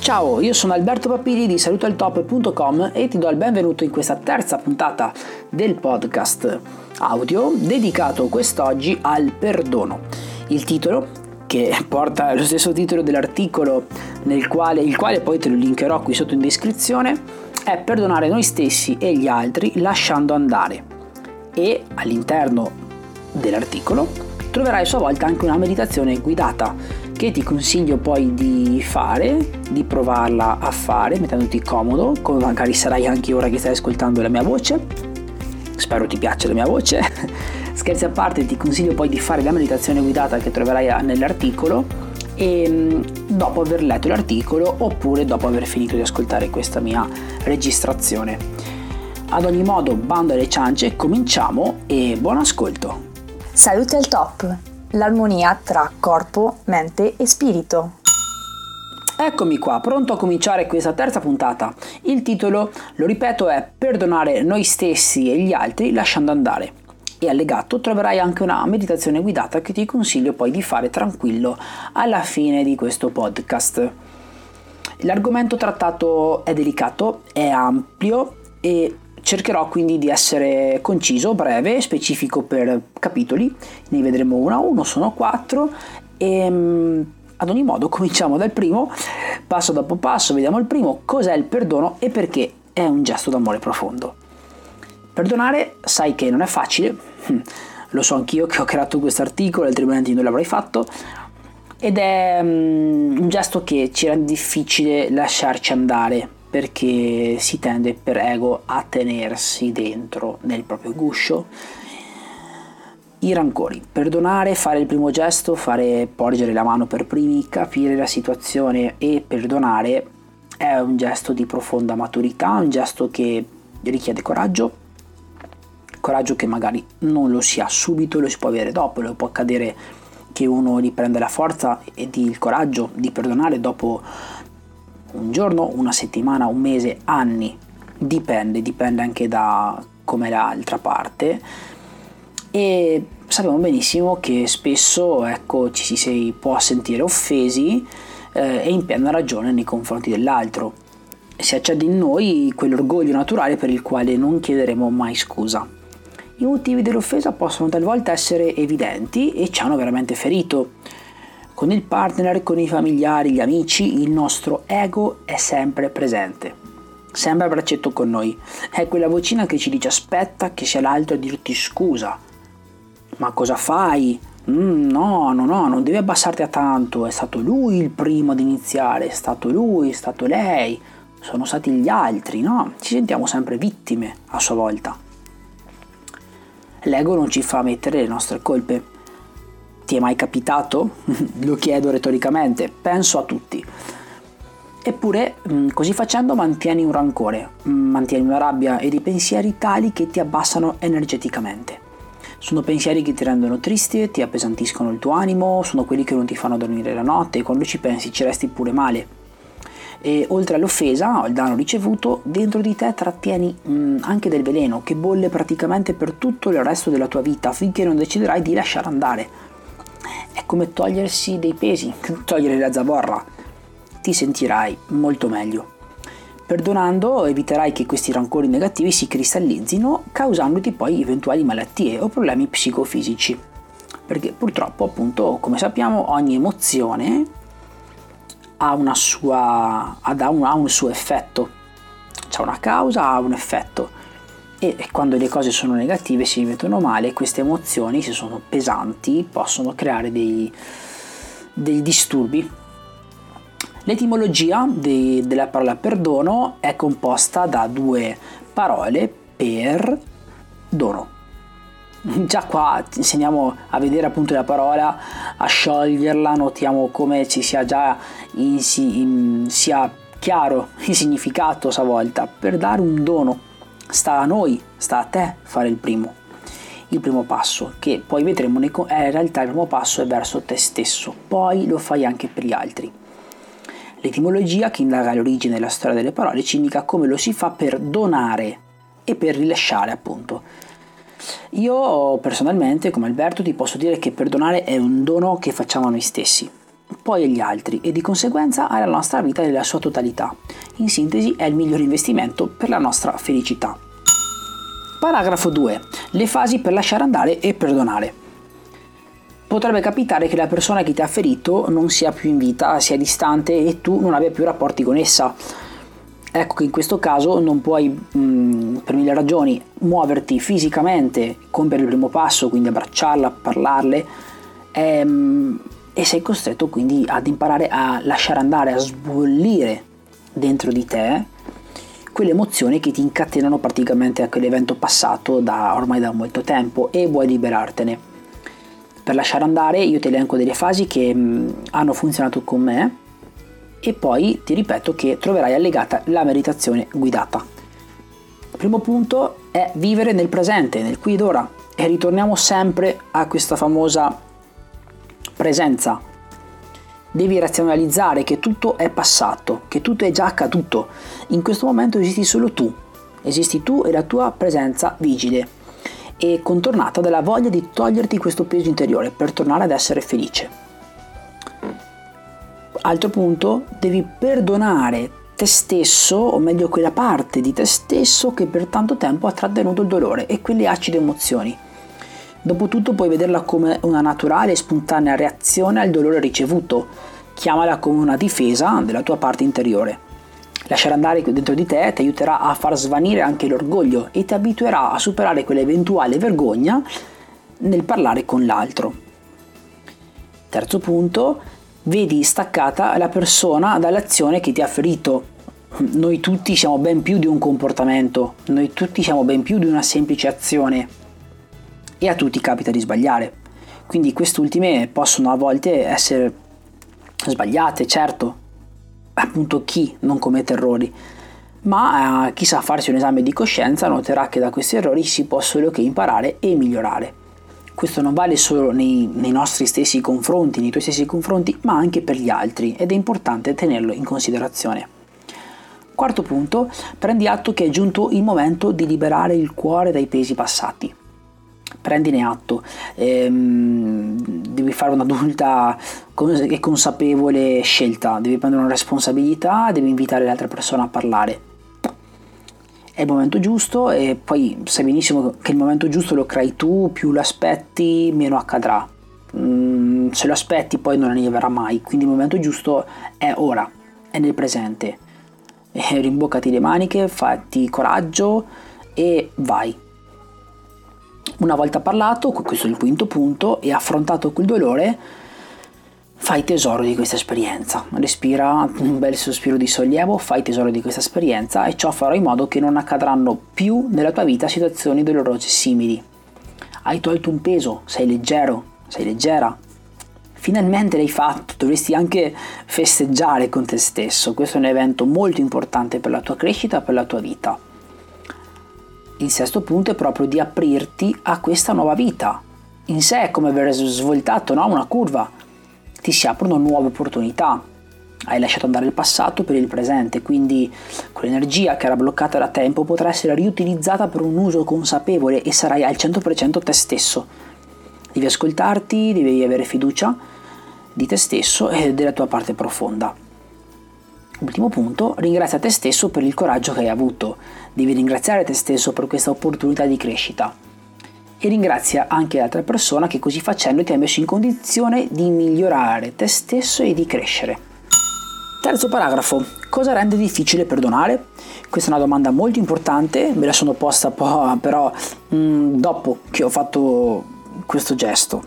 Ciao, io sono Alberto Papili di salutaltop.com e ti do il benvenuto in questa terza puntata del podcast audio dedicato quest'oggi al perdono. Il titolo, che porta lo stesso titolo dell'articolo quale, il quale poi te lo linkerò qui sotto in descrizione, è perdonare noi stessi e gli altri lasciando andare. E all'interno dell'articolo troverai a sua volta anche una meditazione guidata che ti consiglio poi di fare, di provarla a fare mettendoti comodo, come magari sarai anche ora che stai ascoltando la mia voce. Spero ti piaccia la mia voce. Scherzi a parte, ti consiglio poi di fare la meditazione guidata che troverai nell'articolo e mm, dopo aver letto l'articolo oppure dopo aver finito di ascoltare questa mia registrazione. Ad ogni modo, bando alle ciance, cominciamo e buon ascolto! Salute al top! L'armonia tra corpo, mente e spirito. Eccomi qua, pronto a cominciare questa terza puntata. Il titolo, lo ripeto, è Perdonare noi stessi e gli altri lasciando andare. E allegato troverai anche una meditazione guidata che ti consiglio poi di fare tranquillo alla fine di questo podcast. L'argomento trattato è delicato, è ampio e Cercherò quindi di essere conciso, breve, specifico per capitoli, ne vedremo uno a uno, sono quattro. E mm, ad ogni modo cominciamo dal primo, passo dopo passo, vediamo il primo, cos'è il perdono e perché è un gesto d'amore profondo. Perdonare sai che non è facile, lo so anch'io che ho creato questo articolo, altrimenti non l'avrei fatto, ed è um, un gesto che ci rende difficile lasciarci andare perché si tende per ego a tenersi dentro nel proprio guscio. I rancori, perdonare, fare il primo gesto, fare porgere la mano per primi, capire la situazione e perdonare è un gesto di profonda maturità, un gesto che richiede coraggio, coraggio che magari non lo si ha subito, lo si può avere dopo, lo può accadere che uno riprenda la forza e il coraggio di perdonare dopo un giorno, una settimana, un mese, anni, dipende, dipende anche da come l'altra parte e sappiamo benissimo che spesso ecco, ci si può sentire offesi eh, e in piena ragione nei confronti dell'altro. Si accende in noi quell'orgoglio naturale per il quale non chiederemo mai scusa. I motivi dell'offesa possono talvolta essere evidenti e ci hanno veramente ferito con il partner, con i familiari, gli amici, il nostro ego è sempre presente. Sempre a braccetto con noi. È quella vocina che ci dice aspetta che sia l'altro a dirti scusa. Ma cosa fai? Mm, no, no, no, non devi abbassarti a tanto. È stato lui il primo ad iniziare, è stato lui, è stato lei. Sono stati gli altri, no? Ci sentiamo sempre vittime a sua volta. L'ego non ci fa mettere le nostre colpe ti è mai capitato? Lo chiedo retoricamente, penso a tutti. Eppure, mm, così facendo mantieni un rancore, mm, mantieni una rabbia e dei pensieri tali che ti abbassano energeticamente. Sono pensieri che ti rendono tristi e ti appesantiscono il tuo animo, sono quelli che non ti fanno dormire la notte e quando ci pensi ci resti pure male. E oltre all'offesa o al danno ricevuto, dentro di te trattieni mh, mm, anche del veleno che bolle praticamente per tutto il resto della tua vita finché non deciderai di lasciare andare come togliersi dei pesi, togliere la zavorra. Ti sentirai molto meglio. Perdonando eviterai che questi rancori negativi si cristallizzino, causandoti poi eventuali malattie o problemi psicofisici. Perché purtroppo, appunto, come sappiamo, ogni emozione ha, una sua, ha, un, ha un suo effetto. C'è una causa, ha un effetto e quando le cose sono negative si mettono male, queste emozioni, se sono pesanti, possono creare dei, dei disturbi. L'etimologia de, della parola perdono è composta da due parole per dono. Già qua insegniamo a vedere appunto la parola, a scioglierla, notiamo come ci sia già in, in, sia chiaro il significato stavolta per dare un dono sta a noi, sta a te fare il primo. Il primo passo, che poi vedremo, è in realtà il primo passo è verso te stesso, poi lo fai anche per gli altri. L'etimologia, che indaga l'origine e la storia delle parole, ci indica come lo si fa per donare e per rilasciare, appunto. Io personalmente, come Alberto, ti posso dire che perdonare è un dono che facciamo a noi stessi. Poi agli altri e di conseguenza alla nostra vita nella sua totalità. In sintesi è il miglior investimento per la nostra felicità. Paragrafo 2. Le fasi per lasciare andare e perdonare. Potrebbe capitare che la persona che ti ha ferito non sia più in vita, sia distante e tu non abbia più rapporti con essa. Ecco che in questo caso non puoi, mh, per mille ragioni, muoverti fisicamente, compiere il primo passo, quindi abbracciarla, parlarle, ehm, e sei costretto quindi ad imparare a lasciare andare, a sbollire dentro di te quelle emozioni che ti incatenano praticamente a quell'evento passato da ormai da molto tempo e vuoi liberartene. Per lasciare andare io ti elenco delle fasi che mh, hanno funzionato con me e poi ti ripeto che troverai allegata la meditazione guidata. Il primo punto è vivere nel presente, nel qui ed ora e ritorniamo sempre a questa famosa presenza Devi razionalizzare che tutto è passato, che tutto è già accaduto. In questo momento esisti solo tu. Esisti tu e la tua presenza vigile e contornata dalla voglia di toglierti questo peso interiore per tornare ad essere felice. Altro punto, devi perdonare te stesso, o meglio quella parte di te stesso che per tanto tempo ha trattenuto il dolore e quelle acide emozioni. Dopotutto puoi vederla come una naturale e spontanea reazione al dolore ricevuto. Chiamala come una difesa della tua parte interiore. Lasciare andare dentro di te ti aiuterà a far svanire anche l'orgoglio e ti abituerà a superare quell'eventuale vergogna nel parlare con l'altro. Terzo punto, vedi staccata la persona dall'azione che ti ha ferito. Noi tutti siamo ben più di un comportamento, noi tutti siamo ben più di una semplice azione e a tutti capita di sbagliare. Quindi quest'ultime possono a volte essere sbagliate, certo, appunto chi non commette errori, ma eh, chi sa farsi un esame di coscienza noterà che da questi errori si può solo che imparare e migliorare. Questo non vale solo nei, nei nostri stessi confronti, nei tuoi stessi confronti, ma anche per gli altri ed è importante tenerlo in considerazione. Quarto punto, prendi atto che è giunto il momento di liberare il cuore dai pesi passati prendine atto, ehm, devi fare un'adulta e consapevole scelta, devi prendere una responsabilità, devi invitare le altre persone a parlare. È il momento giusto e poi sai benissimo che il momento giusto lo crei tu, più lo aspetti meno accadrà. Mm, se lo aspetti poi non arriverà mai, quindi il momento giusto è ora, è nel presente. E rimboccati le maniche, fatti coraggio e vai una volta parlato, questo è il quinto punto, e affrontato quel dolore, fai tesoro di questa esperienza. Respira un bel sospiro di sollievo, fai tesoro di questa esperienza e ciò farà in modo che non accadranno più nella tua vita situazioni dolorose simili. Hai tolto un peso, sei leggero, sei leggera. Finalmente l'hai fatto, dovresti anche festeggiare con te stesso. Questo è un evento molto importante per la tua crescita per la tua vita il sesto punto è proprio di aprirti a questa nuova vita. In sé è come aver svoltato no? una curva, ti si aprono nuove opportunità. Hai lasciato andare il passato per il presente, quindi quell'energia che era bloccata da tempo potrà essere riutilizzata per un uso consapevole e sarai al 100% te stesso. Devi ascoltarti, devi avere fiducia di te stesso e della tua parte profonda. Ultimo punto, ringrazia te stesso per il coraggio che hai avuto. Devi ringraziare te stesso per questa opportunità di crescita. E ringrazia anche l'altra persona che così facendo ti ha messo in condizione di migliorare te stesso e di crescere. Terzo paragrafo. Cosa rende difficile perdonare? Questa è una domanda molto importante, me la sono posta po- però mh, mm, dopo che ho fatto questo gesto.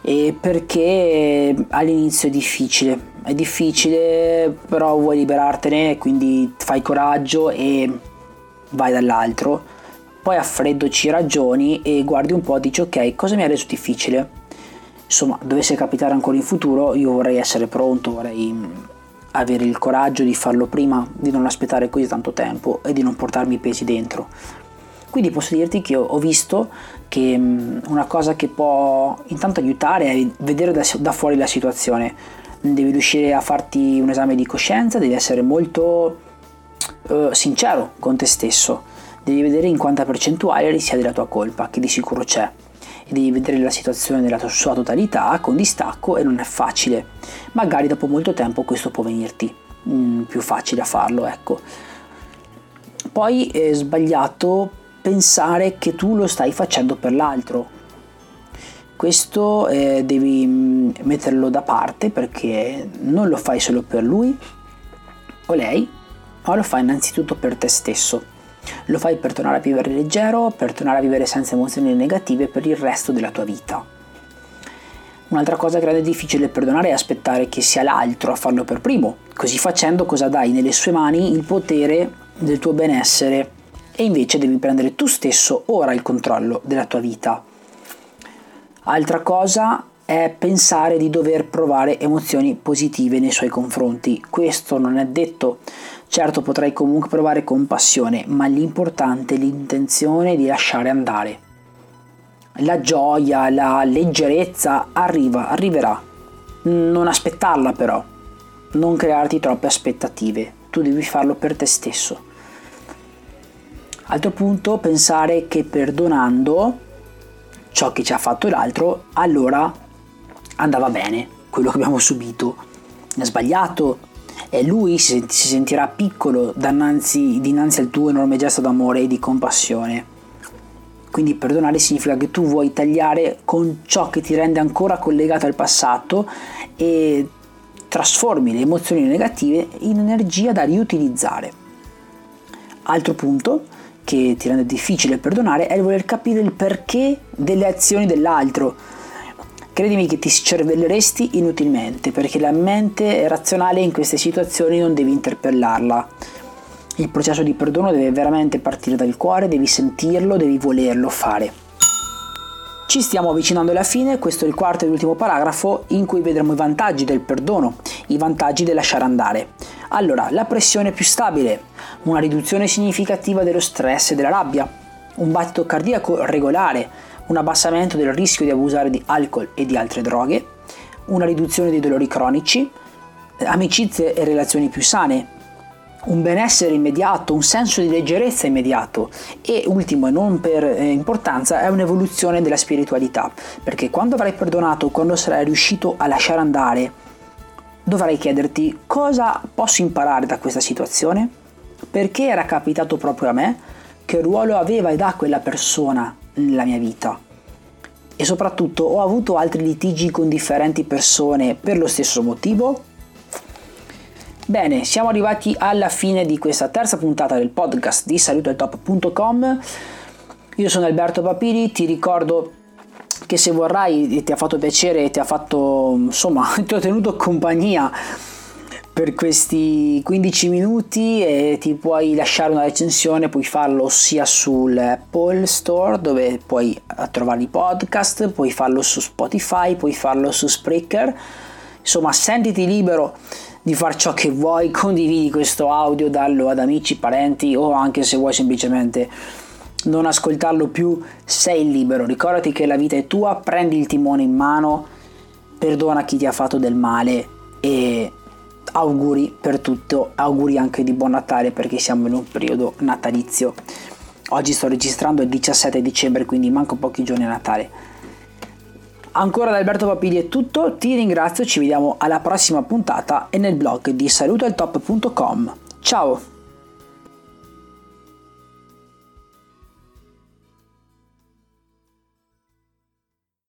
E perché all'inizio è difficile, è difficile, però vuoi liberartene, quindi fai coraggio e vai dall'altro. Poi a freddo ci ragioni e guardi un po' dici ok, cosa mi ha reso difficile? Insomma, dovesse capitare ancora in futuro, io vorrei essere pronto, vorrei mm, avere il coraggio di farlo prima, di non aspettare così tanto tempo e di non portarmi i pesi dentro. Quindi posso dirti che ho visto che mm, una cosa che può intanto aiutare è vedere da fuori la situazione devi riuscire a farti un esame di coscienza, devi essere molto uh, sincero con te stesso, devi vedere in quanta percentuale risiede la tua colpa, che di sicuro c'è, e devi vedere la situazione nella sua totalità con distacco e non è facile. Magari dopo molto tempo questo può venirti mm, più facile a farlo, ecco. Poi è sbagliato pensare che tu lo stai facendo per l'altro. Questo eh, devi mm, metterlo da parte perché non lo fai solo per lui o lei, ma lo fai innanzitutto per te stesso. Lo fai per tornare a vivere leggero, per tornare a vivere senza emozioni negative per il resto della tua vita. Un'altra cosa che rende difficile perdonare è aspettare che sia l'altro a farlo per primo. Così facendo cosa dai nelle sue mani il potere del tuo benessere e invece devi prendere tu stesso ora il controllo della tua vita. Altra cosa è pensare di dover provare emozioni positive nei suoi confronti. Questo non è detto. Certo potrai comunque provare compassione, ma l'importante è l'intenzione di lasciare andare. La gioia, la leggerezza arriva, arriverà. Non aspettarla però. Non crearti troppe aspettative. Tu devi farlo per te stesso. Altro punto, pensare che perdonando ciò che ci ha fatto l'altro, allora andava bene quello che abbiamo subito. È sbagliato, e lui si, sentirà piccolo dinanzi, dinanzi al tuo enorme gesto d'amore e di compassione. Quindi perdonare significa che tu vuoi tagliare con ciò che ti rende ancora collegato al passato e trasformi le emozioni negative in energia da riutilizzare. Altro punto che ti rende difficile perdonare è il voler capire il perché delle azioni dell'altro Credimi che ti scervelleresti inutilmente perché la mente razionale in queste situazioni non devi interpellarla. Il processo di perdono deve veramente partire dal cuore, devi sentirlo, devi volerlo fare. Ci stiamo avvicinando alla fine, questo è il quarto e ultimo paragrafo in cui vedremo i vantaggi del perdono, i vantaggi del lasciare andare. Allora, la pressione più stabile, una riduzione significativa dello stress e della rabbia, un battito cardiaco regolare, un abbassamento del rischio di abusare di alcol e di altre droghe, una riduzione dei dolori cronici, amicizie e relazioni più sane, un benessere immediato, un senso di leggerezza immediato e ultimo e non per eh, importanza è un'evoluzione della spiritualità, perché quando avrai perdonato, quando sarai riuscito a lasciare andare, dovrai chiederti cosa posso imparare da questa situazione, perché era capitato proprio a me, che ruolo aveva ed ha quella persona nella mia vita. E soprattutto ho avuto altri litigi con differenti persone per lo stesso motivo? Bene, siamo arrivati alla fine di questa terza puntata del podcast di salutoaltop.com. Io sono Alberto Papiri, ti ricordo che se vorrai ti ha fatto piacere e ti ha fatto insomma ti ho tenuto compagnia per questi 15 minuti e ti puoi lasciare una recensione, puoi farlo sia sull'Apple Store dove puoi trovare i podcast, puoi farlo su Spotify, puoi farlo su Spreaker. Insomma, sentiti libero di fare ciò che vuoi, condividi questo audio, dallo ad amici, parenti o anche se vuoi semplicemente non ascoltarlo più, sei libero. Ricordati che la vita è tua, prendi il timone in mano, perdona chi ti ha fatto del male e auguri per tutto, auguri anche di buon Natale perché siamo in un periodo natalizio. Oggi sto registrando il 17 dicembre, quindi manco pochi giorni a Natale. Ancora da Alberto Papili è tutto, ti ringrazio, ci vediamo alla prossima puntata e nel blog di salutoaltop.com. Ciao!